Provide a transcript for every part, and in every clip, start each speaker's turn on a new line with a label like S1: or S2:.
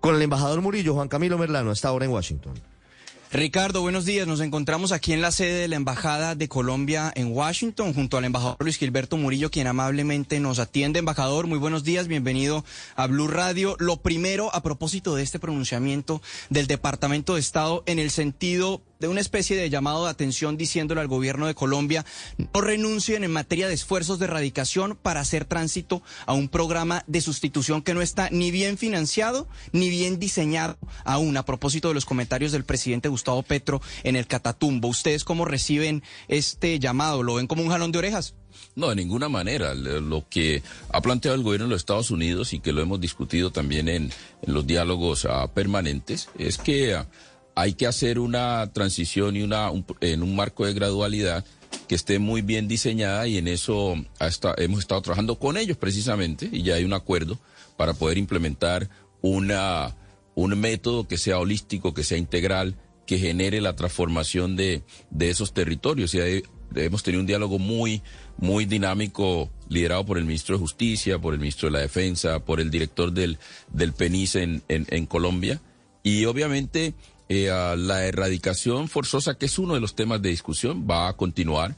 S1: Con el embajador Murillo, Juan Camilo Merlano, está ahora en Washington.
S2: Ricardo, buenos días. Nos encontramos aquí en la sede de la Embajada de Colombia en Washington, junto al embajador Luis Gilberto Murillo, quien amablemente nos atiende. Embajador, muy buenos días, bienvenido a Blue Radio. Lo primero, a propósito de este pronunciamiento del Departamento de Estado, en el sentido de una especie de llamado de atención diciéndole al gobierno de Colombia no renuncien en materia de esfuerzos de erradicación para hacer tránsito a un programa de sustitución que no está ni bien financiado ni bien diseñado aún a propósito de los comentarios del presidente Gustavo Petro en el Catatumbo. ¿Ustedes cómo reciben este llamado? ¿Lo ven como un jalón de orejas?
S3: No, de ninguna manera. Lo que ha planteado el gobierno de los Estados Unidos y que lo hemos discutido también en, los diálogos ah, permanentes es que... Ah, hay que hacer una transición y una en un marco de gradualidad que esté muy bien diseñada y en eso hemos estado trabajando con ellos precisamente y ya hay un acuerdo para poder implementar una, un método que sea holístico, que sea integral, que genere la transformación de, de esos territorios. Y hemos tenido un diálogo muy, muy dinámico liderado por el ministro de Justicia, por el ministro de la Defensa, por el director del, del PENIS en, en, en Colombia. Y obviamente eh, la erradicación forzosa, que es uno de los temas de discusión, va a continuar.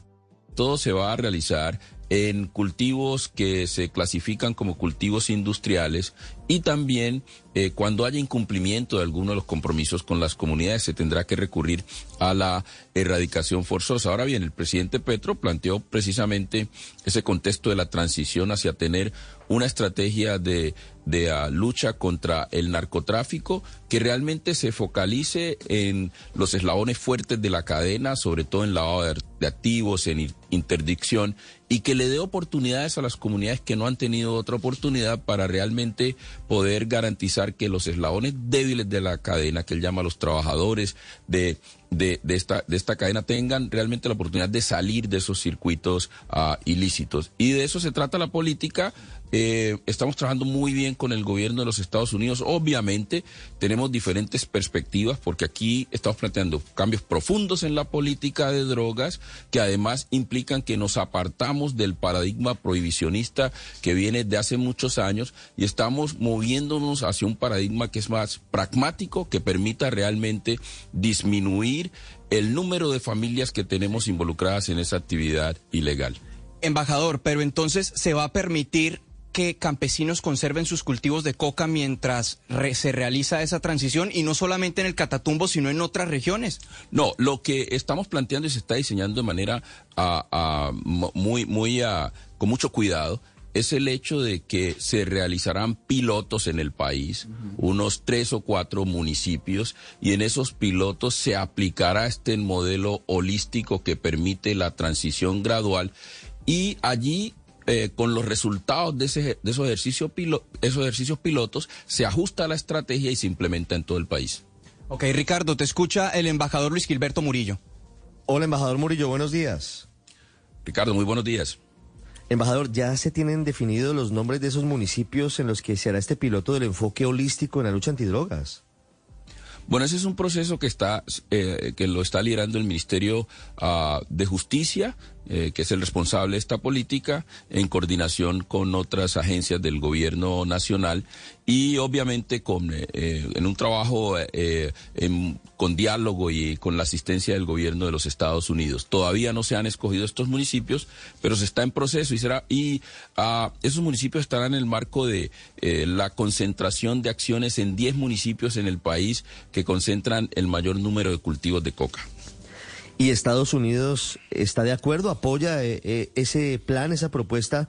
S3: Todo se va a realizar en cultivos que se clasifican como cultivos industriales y también eh, cuando haya incumplimiento de alguno de los compromisos con las comunidades se tendrá que recurrir a la erradicación forzosa. Ahora bien, el presidente Petro planteó precisamente ese contexto de la transición hacia tener una estrategia de, de ah, lucha contra el narcotráfico que realmente se focalice en los eslabones fuertes de la cadena, sobre todo en lavado de activos, en interdicción, y que le dé oportunidades a las comunidades que no han tenido otra oportunidad para realmente poder garantizar que los eslabones débiles de la cadena, que él llama los trabajadores de, de, esta, de esta cadena, tengan realmente la oportunidad de salir de esos circuitos ah, ilícitos. Y de eso se trata la política eh, estamos trabajando muy bien con el gobierno de los Estados Unidos. Obviamente tenemos diferentes perspectivas porque aquí estamos planteando cambios profundos en la política de drogas que además implican que nos apartamos del paradigma prohibicionista que viene de hace muchos años y estamos moviéndonos hacia un paradigma que es más pragmático, que permita realmente disminuir el número de familias que tenemos involucradas en esa actividad ilegal.
S2: Embajador, pero entonces se va a permitir que campesinos conserven sus cultivos de coca mientras se realiza esa transición y no solamente en el Catatumbo, sino en otras regiones?
S3: No, lo que estamos planteando y se está diseñando de manera ah, ah, muy, muy ah, con mucho cuidado es el hecho de que se realizarán pilotos en el país, unos tres o cuatro municipios, y en esos pilotos se aplicará este modelo holístico que permite la transición gradual y allí eh, con los resultados de, ese, de esos, ejercicios esos ejercicios pilotos, se ajusta la estrategia y se implementa en todo el país.
S2: Ok, Ricardo, te escucha el embajador Luis Gilberto Murillo.
S1: Hola, embajador Murillo, buenos días.
S3: Ricardo, muy buenos días.
S1: Embajador, ¿ya se tienen definidos los nombres de esos municipios en los que se hará este piloto del enfoque holístico en la lucha antidrogas?
S3: Bueno, ese es un proceso que está eh, que lo está liderando el Ministerio ah, de Justicia, eh, que es el responsable de esta política, en coordinación con otras agencias del Gobierno Nacional y obviamente con eh, en un trabajo con diálogo y con la asistencia del Gobierno de los Estados Unidos. Todavía no se han escogido estos municipios, pero se está en proceso y será y ah, esos municipios estarán en el marco de la concentración de acciones en 10 municipios en el país que concentran el mayor número de cultivos de coca.
S1: ¿Y Estados Unidos está de acuerdo, apoya eh, eh, ese plan, esa propuesta?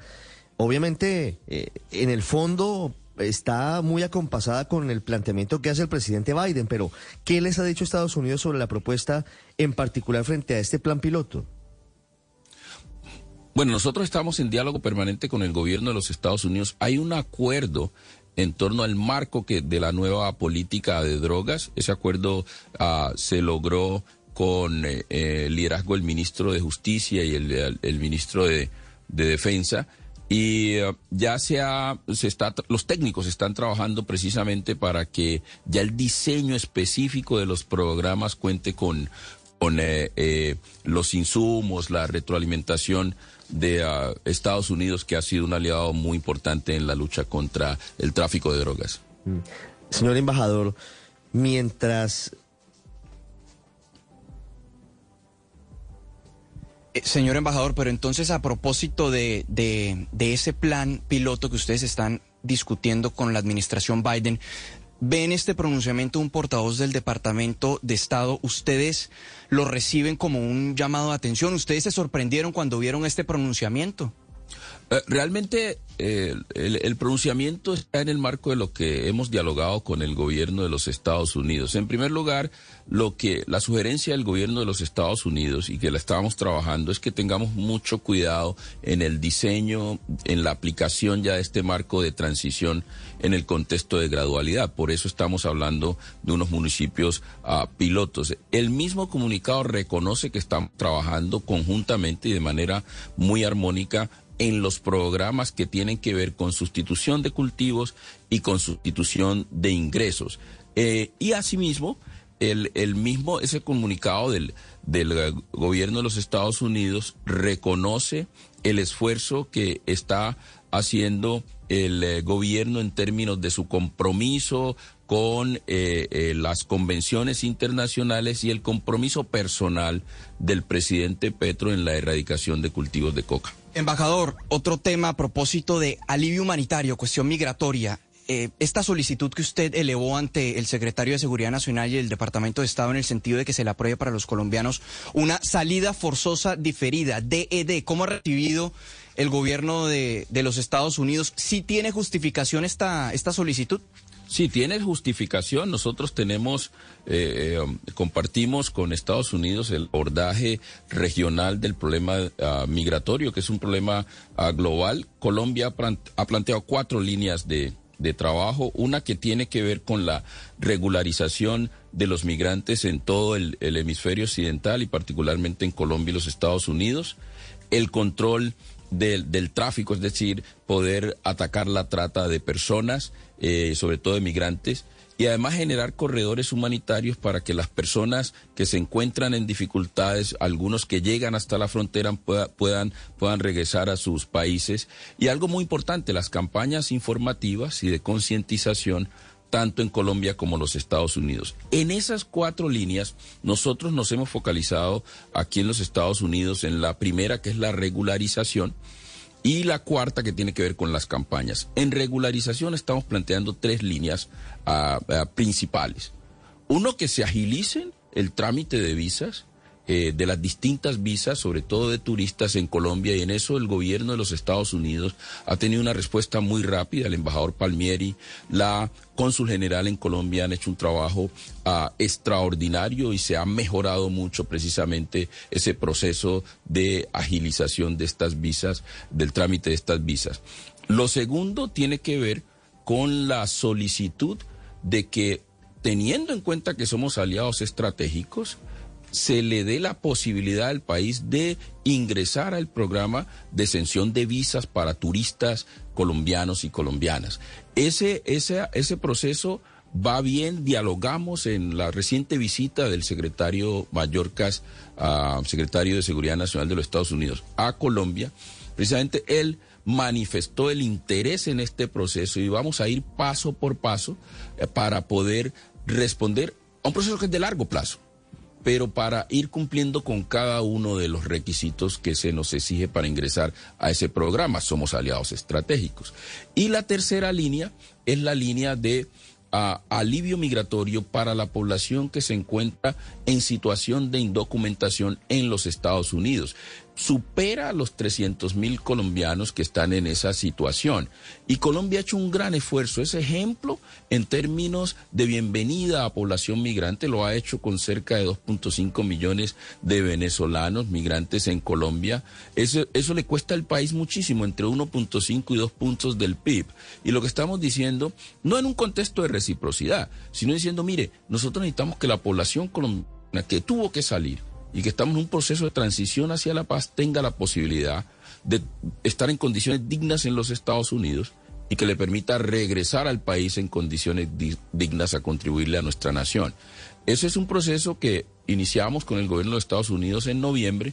S1: Obviamente, eh, en el fondo está muy acompasada con el planteamiento que hace el presidente Biden, pero ¿qué les ha dicho Estados Unidos sobre la propuesta en particular frente a este plan piloto?
S3: Bueno, nosotros estamos en diálogo permanente con el gobierno de los Estados Unidos. Hay un acuerdo en torno al marco que de la nueva política de drogas. Ese acuerdo ah, se logró con eh, el liderazgo del ministro de Justicia y el, ministro de, Defensa. Y ah, ya se, se está, los técnicos están trabajando precisamente para que ya el diseño específico de los programas cuente con, con eh, eh, los insumos, la retroalimentación de uh, Estados Unidos, que ha sido un aliado muy importante en la lucha contra el tráfico de drogas. Mm.
S1: Señor embajador, mientras
S2: Eh, señor embajador, pero entonces a propósito de, de, ese plan piloto que ustedes están discutiendo con la administración Biden, ¿ven este pronunciamiento de un portavoz del Departamento de Estado? ¿Ustedes lo reciben como un llamado de atención? ¿Ustedes se sorprendieron cuando vieron este pronunciamiento?
S3: Eh, realmente eh, el, pronunciamiento está en el marco de lo que hemos dialogado con el gobierno de los Estados Unidos. En primer lugar, lo que la sugerencia del gobierno de los Estados Unidos y que la estábamos trabajando es que tengamos mucho cuidado en el diseño, en la aplicación ya de este marco de transición en el contexto de gradualidad. Por eso estamos hablando de unos municipios ah, pilotos. El mismo comunicado reconoce que estamos trabajando conjuntamente y de manera muy armónica en los programas que tienen que ver con sustitución de cultivos y con sustitución de ingresos. Eh, y asimismo, el, el, mismo, ese comunicado del, del gobierno de los Estados Unidos reconoce el esfuerzo que está haciendo el eh, gobierno en términos de su compromiso con eh, las convenciones internacionales y el compromiso personal del presidente Petro en la erradicación de cultivos de coca.
S2: Embajador, otro tema a propósito de alivio humanitario, cuestión migratoria. Eh, esta solicitud que usted elevó ante el secretario de Seguridad Nacional y el Departamento de Estado en el sentido de que se le apruebe para los colombianos una salida forzosa diferida, DED, ¿cómo ha recibido el gobierno de, de los Estados Unidos? ¿Sí tiene justificación esta, esta solicitud?
S3: Sí, tiene justificación. Nosotros tenemos, eh, um, compartimos con Estados Unidos el abordaje regional del problema ah, migratorio, que es un problema ah, global. Colombia ha planteado cuatro líneas de, trabajo, una que tiene que ver con la regularización de los migrantes en todo el, hemisferio occidental y particularmente en Colombia y los Estados Unidos, el control del, tráfico, es decir, poder atacar la trata de personas eh, sobre todo de migrantes, y además generar corredores humanitarios para que las personas que se encuentran en dificultades, algunos que llegan hasta la frontera puedan, puedan regresar a sus países. Y algo muy importante, las campañas informativas y de concientización tanto en Colombia como en los Estados Unidos. En esas cuatro líneas, nosotros nos hemos focalizado aquí en los Estados Unidos en la primera, que es la regularización, y la cuarta que tiene que ver con las campañas. En regularización estamos planteando tres líneas ah, ah, principales. Uno, que se agilicen el trámite de visas eh, de las distintas visas, sobre todo de turistas en Colombia, y en eso el gobierno de los Estados Unidos ha tenido una respuesta muy rápida. El embajador Palmieri, la cónsul general en Colombia han hecho un trabajo ah, extraordinario y se ha mejorado mucho precisamente ese proceso de agilización de estas visas, del trámite de estas visas. Lo segundo tiene que ver con la solicitud de que, teniendo en cuenta que somos aliados estratégicos, se le dé la posibilidad al país de ingresar al programa de exención de visas para turistas colombianos y colombianas. Ese, ese, ese proceso va bien, dialogamos en la reciente visita del secretario Mallorcas, secretario de Seguridad Nacional de los Estados Unidos, a Colombia. Precisamente él manifestó el interés en este proceso y vamos a ir paso por paso eh, para poder responder a un proceso que es de largo plazo pero para ir cumpliendo con cada uno de los requisitos que se nos exige para ingresar a ese programa. Somos aliados estratégicos. Y la tercera línea es la línea de ah, alivio migratorio para la población que se encuentra en situación de indocumentación en los Estados Unidos supera a los 300 mil colombianos que están en esa situación. Y Colombia ha hecho un gran esfuerzo. Ese ejemplo en términos de bienvenida a población migrante lo ha hecho con cerca de 2.5 millones de venezolanos migrantes en Colombia. Eso, eso le cuesta al país muchísimo, entre 1.5 y 2 puntos del PIB. Y lo que estamos diciendo, no en un contexto de reciprocidad, sino diciendo, mire, nosotros necesitamos que la población colombiana que tuvo que salir, y que estamos en un proceso de transición hacia la paz tenga la posibilidad de estar en condiciones dignas en los Estados Unidos y que le permita regresar al país en condiciones dignas a contribuirle a nuestra nación. Ese es un proceso que iniciamos con el gobierno de Estados Unidos en noviembre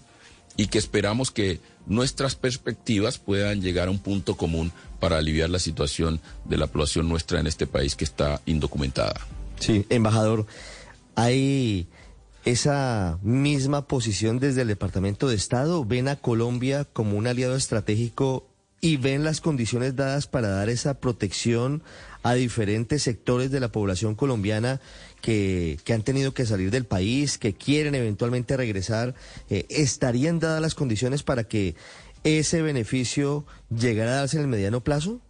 S3: y que esperamos que nuestras perspectivas puedan llegar a un punto común para aliviar la situación de la población nuestra en este país que está indocumentada.
S1: Sí, embajador, hay esa misma posición desde el Departamento de Estado. ¿Ven a Colombia como un aliado estratégico y ven las condiciones dadas para dar esa protección a diferentes sectores de la población colombiana que, han tenido que salir del país, que quieren eventualmente regresar? Eh, ¿Estarían dadas las condiciones para que ese beneficio llegara a darse en el mediano plazo?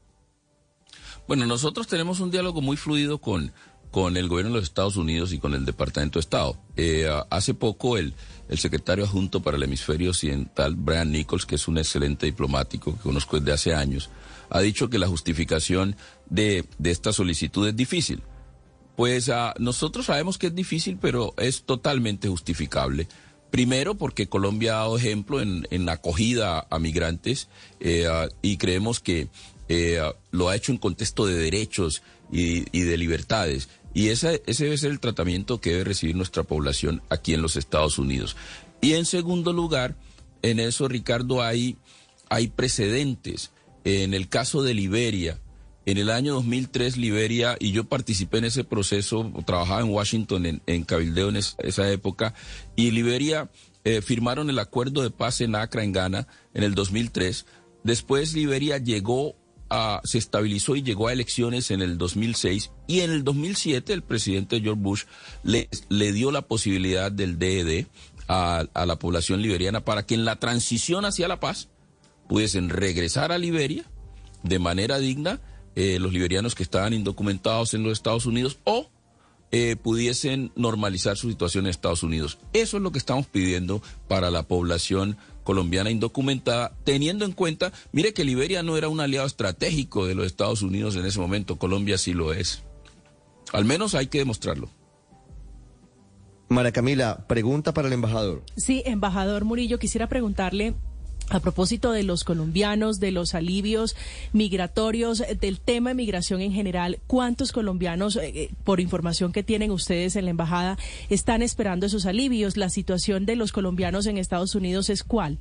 S3: Bueno, nosotros tenemos un diálogo muy fluido con, con el gobierno de los Estados Unidos y con el Departamento de Estado. Eh, hace poco el, el secretario adjunto para el hemisferio occidental, Brian Nichols, que es un excelente diplomático que conozco desde hace años, ha dicho que la justificación de, de esta solicitud es difícil. Pues uh, nosotros sabemos que es difícil, pero es totalmente justificable. Primero, porque Colombia ha dado ejemplo en, en acogida a migrantes eh, uh, y creemos que eh, lo ha hecho en contexto de derechos y, de libertades. Y ese, ese debe ser el tratamiento que debe recibir nuestra población aquí en los Estados Unidos. Y en segundo lugar, en eso, Ricardo, hay, hay precedentes. En el caso de Liberia, en el año 2003, Liberia, y yo participé en ese proceso, trabajaba en Washington, en, en Cabildeo en esa época, y Liberia eh, firmaron el acuerdo de paz en Accra, en Ghana, en el 2003. Después Liberia llegó se estabilizó y llegó a elecciones en el 2006, y en el 2007 el presidente George Bush le, le dio la posibilidad del DED a, a la población liberiana para que en la transición hacia la paz pudiesen regresar a Liberia de manera digna eh, los liberianos que estaban indocumentados en los Estados Unidos o eh, pudiesen normalizar su situación en Estados Unidos. Eso es lo que estamos pidiendo para la población colombiana indocumentada, teniendo en cuenta, mire que Liberia no era un aliado estratégico de los Estados Unidos en ese momento, Colombia sí lo es. Al menos hay que demostrarlo.
S1: Mara Camila, pregunta para el embajador.
S4: Sí, embajador Murillo, quisiera preguntarle a propósito de los colombianos, de los alivios migratorios, del tema de migración en general, ¿cuántos colombianos, eh, por información que tienen ustedes en la embajada, están esperando esos alivios? ¿La situación de los colombianos en Estados Unidos es cuál?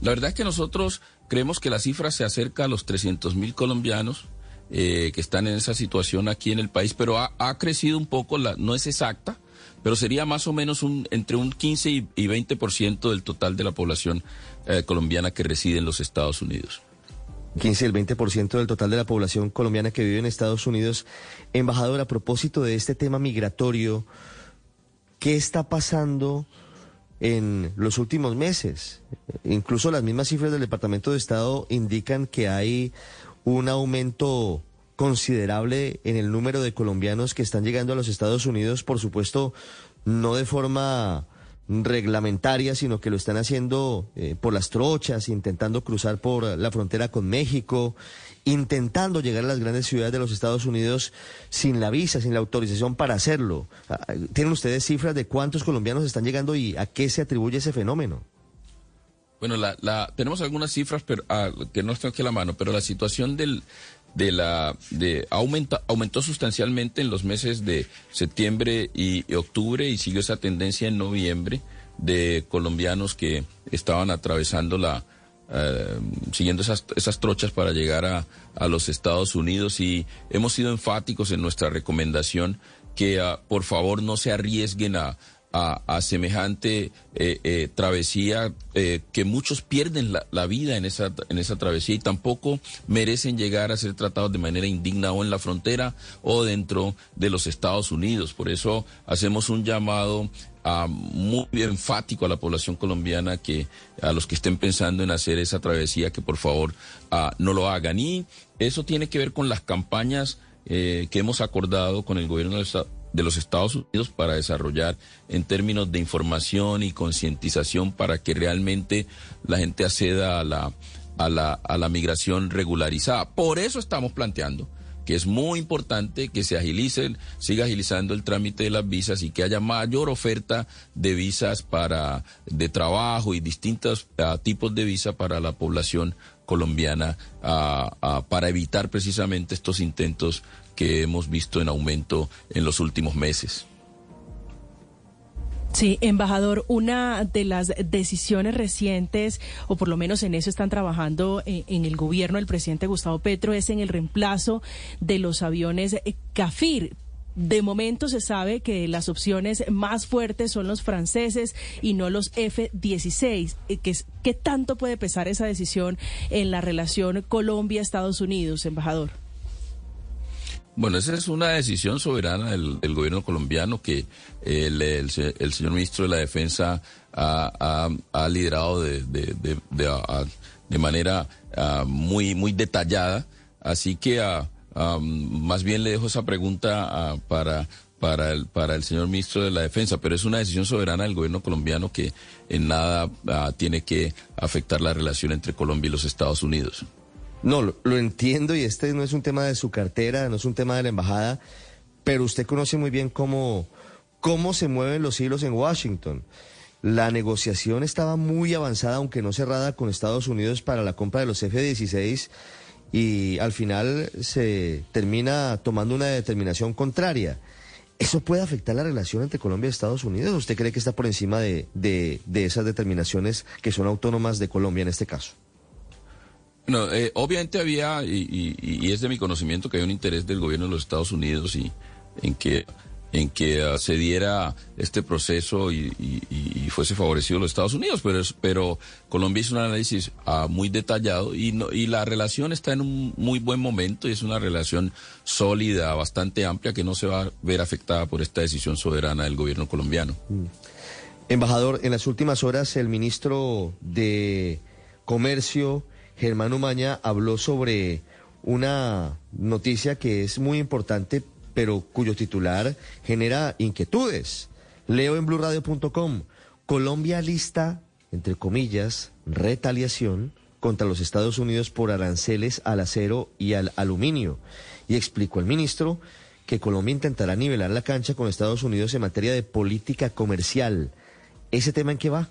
S3: La verdad es que nosotros creemos que la cifra se acerca a los 300 mil colombianos. Eh, que están en esa situación aquí en el país, pero ha, ha crecido un poco, la, no es exacta, pero sería más o menos un, entre un 15 y, y 20% del total de la población eh, colombiana que reside en los Estados Unidos.
S1: 15 y el 20% del total de la población colombiana que vive en Estados Unidos. Embajador, a propósito de este tema migratorio, ¿qué está pasando en los últimos meses? Incluso las mismas cifras del Departamento de Estado indican que hay un aumento considerable en el número de colombianos que están llegando a los Estados Unidos, por supuesto, no de forma reglamentaria, sino que lo están haciendo eh, por las trochas, intentando cruzar por la frontera con México, intentando llegar a las grandes ciudades de los Estados Unidos sin la visa, sin la autorización para hacerlo. Ah, ¿Tienen ustedes cifras de cuántos colombianos están llegando y a qué se atribuye ese fenómeno?
S3: Bueno, la, tenemos algunas cifras ah, que no están aquí a la mano, pero la situación del, de la de aumenta, aumentó sustancialmente en los meses de septiembre y, octubre y siguió esa tendencia en noviembre de colombianos que estaban atravesando la eh, siguiendo esas, esas trochas para llegar a, a, los Estados Unidos. Y hemos sido enfáticos en nuestra recomendación que uh, por favor no se arriesguen a, a, semejante eh, eh, travesía eh, que muchos pierden la, vida en esa, en esa travesía y tampoco merecen llegar a ser tratados de manera indigna o en la frontera o dentro de los Estados Unidos. Por eso hacemos un llamado Uh, muy enfático a la población colombiana que a los que estén pensando en hacer esa travesía que por favor uh, no lo hagan y eso tiene que ver con las campañas que hemos acordado con el gobierno del, de los Estados Unidos para desarrollar en términos de información y concientización para que realmente la gente acceda a la, a la, a la migración regularizada. Por eso estamos planteando que es muy importante que se agilice, siga agilizando el trámite de las visas y que haya mayor oferta de visas para de trabajo y distintos uh, tipos de visa para la población colombiana uh, uh, para evitar precisamente estos intentos que hemos visto en aumento en los últimos meses.
S4: Sí, embajador, una de las decisiones recientes, o por lo menos en eso están trabajando eh, en, el gobierno del presidente Gustavo Petro, es en el reemplazo de los aviones CAFIR. De momento se sabe que las opciones más fuertes son los franceses y no los F-16. Eh, ¿Qué, ¿Qué tanto puede pesar esa decisión en la relación Colombia-Estados Unidos, embajador?
S3: Bueno, esa es una decisión soberana del, gobierno colombiano que el, señor ministro de la Defensa ha, liderado de, de, manera muy, muy detallada. Así que más bien le dejo esa pregunta para, para, el, para el señor ministro de la Defensa, pero es una decisión soberana del gobierno colombiano que en nada tiene que afectar la relación entre Colombia y los Estados Unidos.
S1: No, lo, entiendo y este no es un tema de su cartera, no es un tema de la embajada, pero usted conoce muy bien cómo, cómo se mueven los hilos en Washington. La negociación estaba muy avanzada, aunque no cerrada, con Estados Unidos para la compra de los F-16 y al final se termina tomando una determinación contraria. ¿Eso puede afectar la relación entre Colombia y Estados Unidos? ¿Usted cree que está por encima de, de esas determinaciones que son autónomas de Colombia en este caso?
S3: No, eh, obviamente había, y, es de mi conocimiento que hay un interés del gobierno de los Estados Unidos y en que en que ah, se diera este proceso y, fuese favorecido los Estados Unidos, pero pero Colombia hizo un análisis ah, muy detallado y y la relación está en un muy buen momento y es una relación sólida, bastante amplia que no se va a ver afectada por esta decisión soberana del gobierno colombiano. Mm.
S1: Embajador, en las últimas horas el ministro de Comercio Germán Umaña habló sobre una noticia que es muy importante, pero cuyo titular genera inquietudes. Leo en blurradio.com, Colombia lista, entre comillas, retaliación contra los Estados Unidos por aranceles al acero y al aluminio. Y explicó el ministro que Colombia intentará nivelar la cancha con Estados Unidos en materia de política comercial. ¿Ese tema en qué va?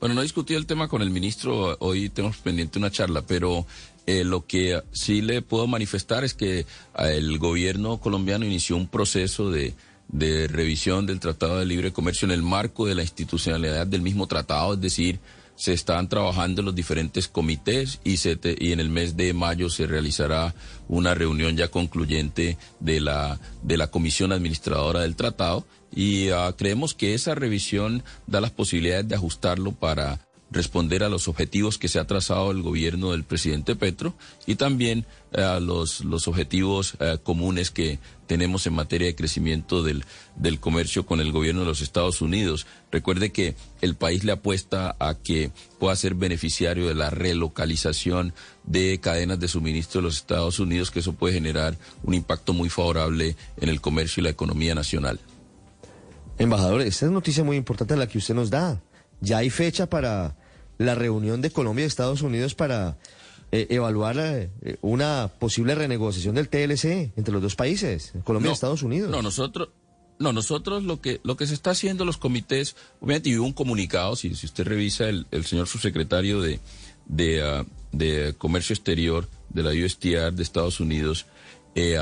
S3: Bueno, no he discutido el tema con el ministro, hoy tenemos pendiente una charla, pero eh, lo que sí le puedo manifestar es que ah, el gobierno colombiano inició un proceso de, de revisión del Tratado de Libre Comercio en el marco de la institucionalidad del mismo tratado, es decir, se están trabajando los diferentes comités y, se y en el mes de mayo se realizará una reunión ya concluyente de la, de la comisión administradora del tratado y uh, creemos que esa revisión da las posibilidades de ajustarlo para responder a los objetivos que se ha trazado el gobierno del presidente Petro y también eh, a los, los objetivos eh, comunes que tenemos en materia de crecimiento del, del comercio con el gobierno de los Estados Unidos. Recuerde que el país le apuesta a que pueda ser beneficiario de la relocalización de cadenas de suministro de los Estados Unidos, que eso puede generar un impacto muy favorable en el comercio y la economía nacional.
S1: Embajador, esta es noticia muy importante la que usted nos da. Ya hay fecha para la reunión de Colombia y Estados Unidos para eh, evaluar eh, una posible renegociación del TLC entre los dos países, Colombia y Estados Unidos.
S3: No, nosotros, no, nosotros lo que lo que se está haciendo los comités, obviamente hubo un comunicado, si, si usted revisa el, el señor subsecretario de de, ah, de comercio exterior de la USTR de Estados Unidos, eh,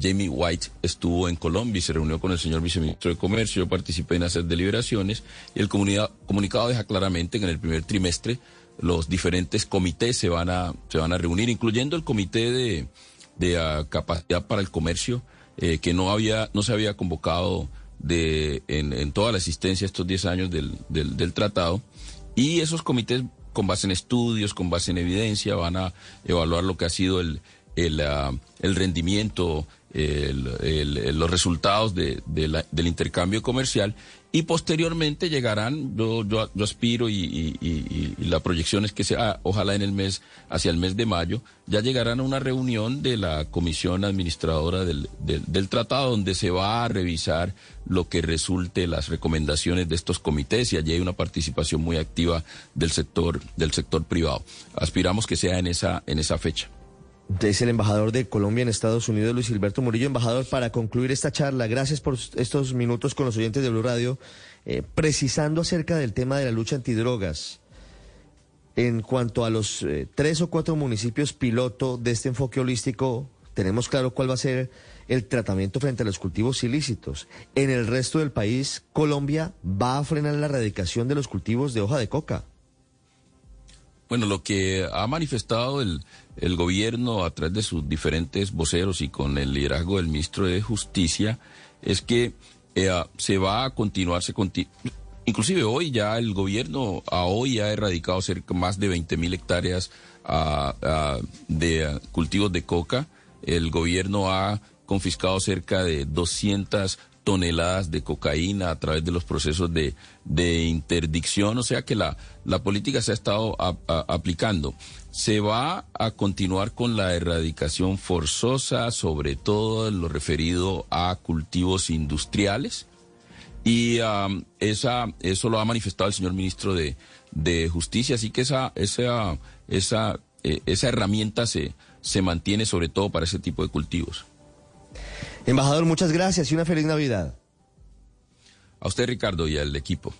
S3: Jamie White estuvo en Colombia y se reunió con el señor viceministro de Comercio. Yo participé en hacer deliberaciones y el comunicado deja claramente que en el primer trimestre los diferentes comités se van a, se van a reunir, incluyendo el comité de, de ah, capacidad para el comercio, eh, que no, había, no se había convocado de, en, toda la existencia estos 10 años del, del tratado. Y esos comités, con base en estudios, con base en evidencia, van a evaluar lo que ha sido el, el, ah, el rendimiento, los resultados de, del intercambio comercial y posteriormente llegarán, yo, yo, aspiro y, la proyección es que sea, ojalá en el mes, hacia el mes de mayo, ya llegarán a una reunión de la comisión administradora del, del, tratado donde se va a revisar lo que resulte las recomendaciones de estos comités y allí hay una participación muy activa del sector, del sector privado. Aspiramos que sea en esa, en esa fecha.
S1: Es el embajador de Colombia en Estados Unidos, Luis Gilberto Murillo. Embajador, para concluir esta charla, gracias por estos minutos con los oyentes de Blue Radio, eh, precisando acerca del tema de la lucha antidrogas. En cuanto a los eh, tres o cuatro municipios piloto de este enfoque holístico, tenemos claro cuál va a ser el tratamiento frente a los cultivos ilícitos. En el resto del país, Colombia va a frenar la erradicación de los cultivos de hoja de coca.
S3: Bueno, lo que ha manifestado el, el gobierno a través de sus diferentes voceros y con el liderazgo del ministro de Justicia es que eh, se va a continuar, se inclusive hoy ya el gobierno a hoy ha erradicado cerca más de 20 mil hectáreas de cultivos de coca. El gobierno ha confiscado cerca de 200 toneladas de cocaína a través de los procesos de, de interdicción, o sea que la, la política se ha estado aplicando. Se va a continuar con la erradicación forzosa, sobre todo en lo referido a cultivos industriales, y um, esa, eso lo ha manifestado el señor ministro de, de Justicia, así que esa, esa, esa, eh, esa herramienta se, se mantiene sobre todo para ese tipo de cultivos.
S1: Embajador, muchas gracias y una feliz Navidad.
S3: A usted, Ricardo, y al equipo.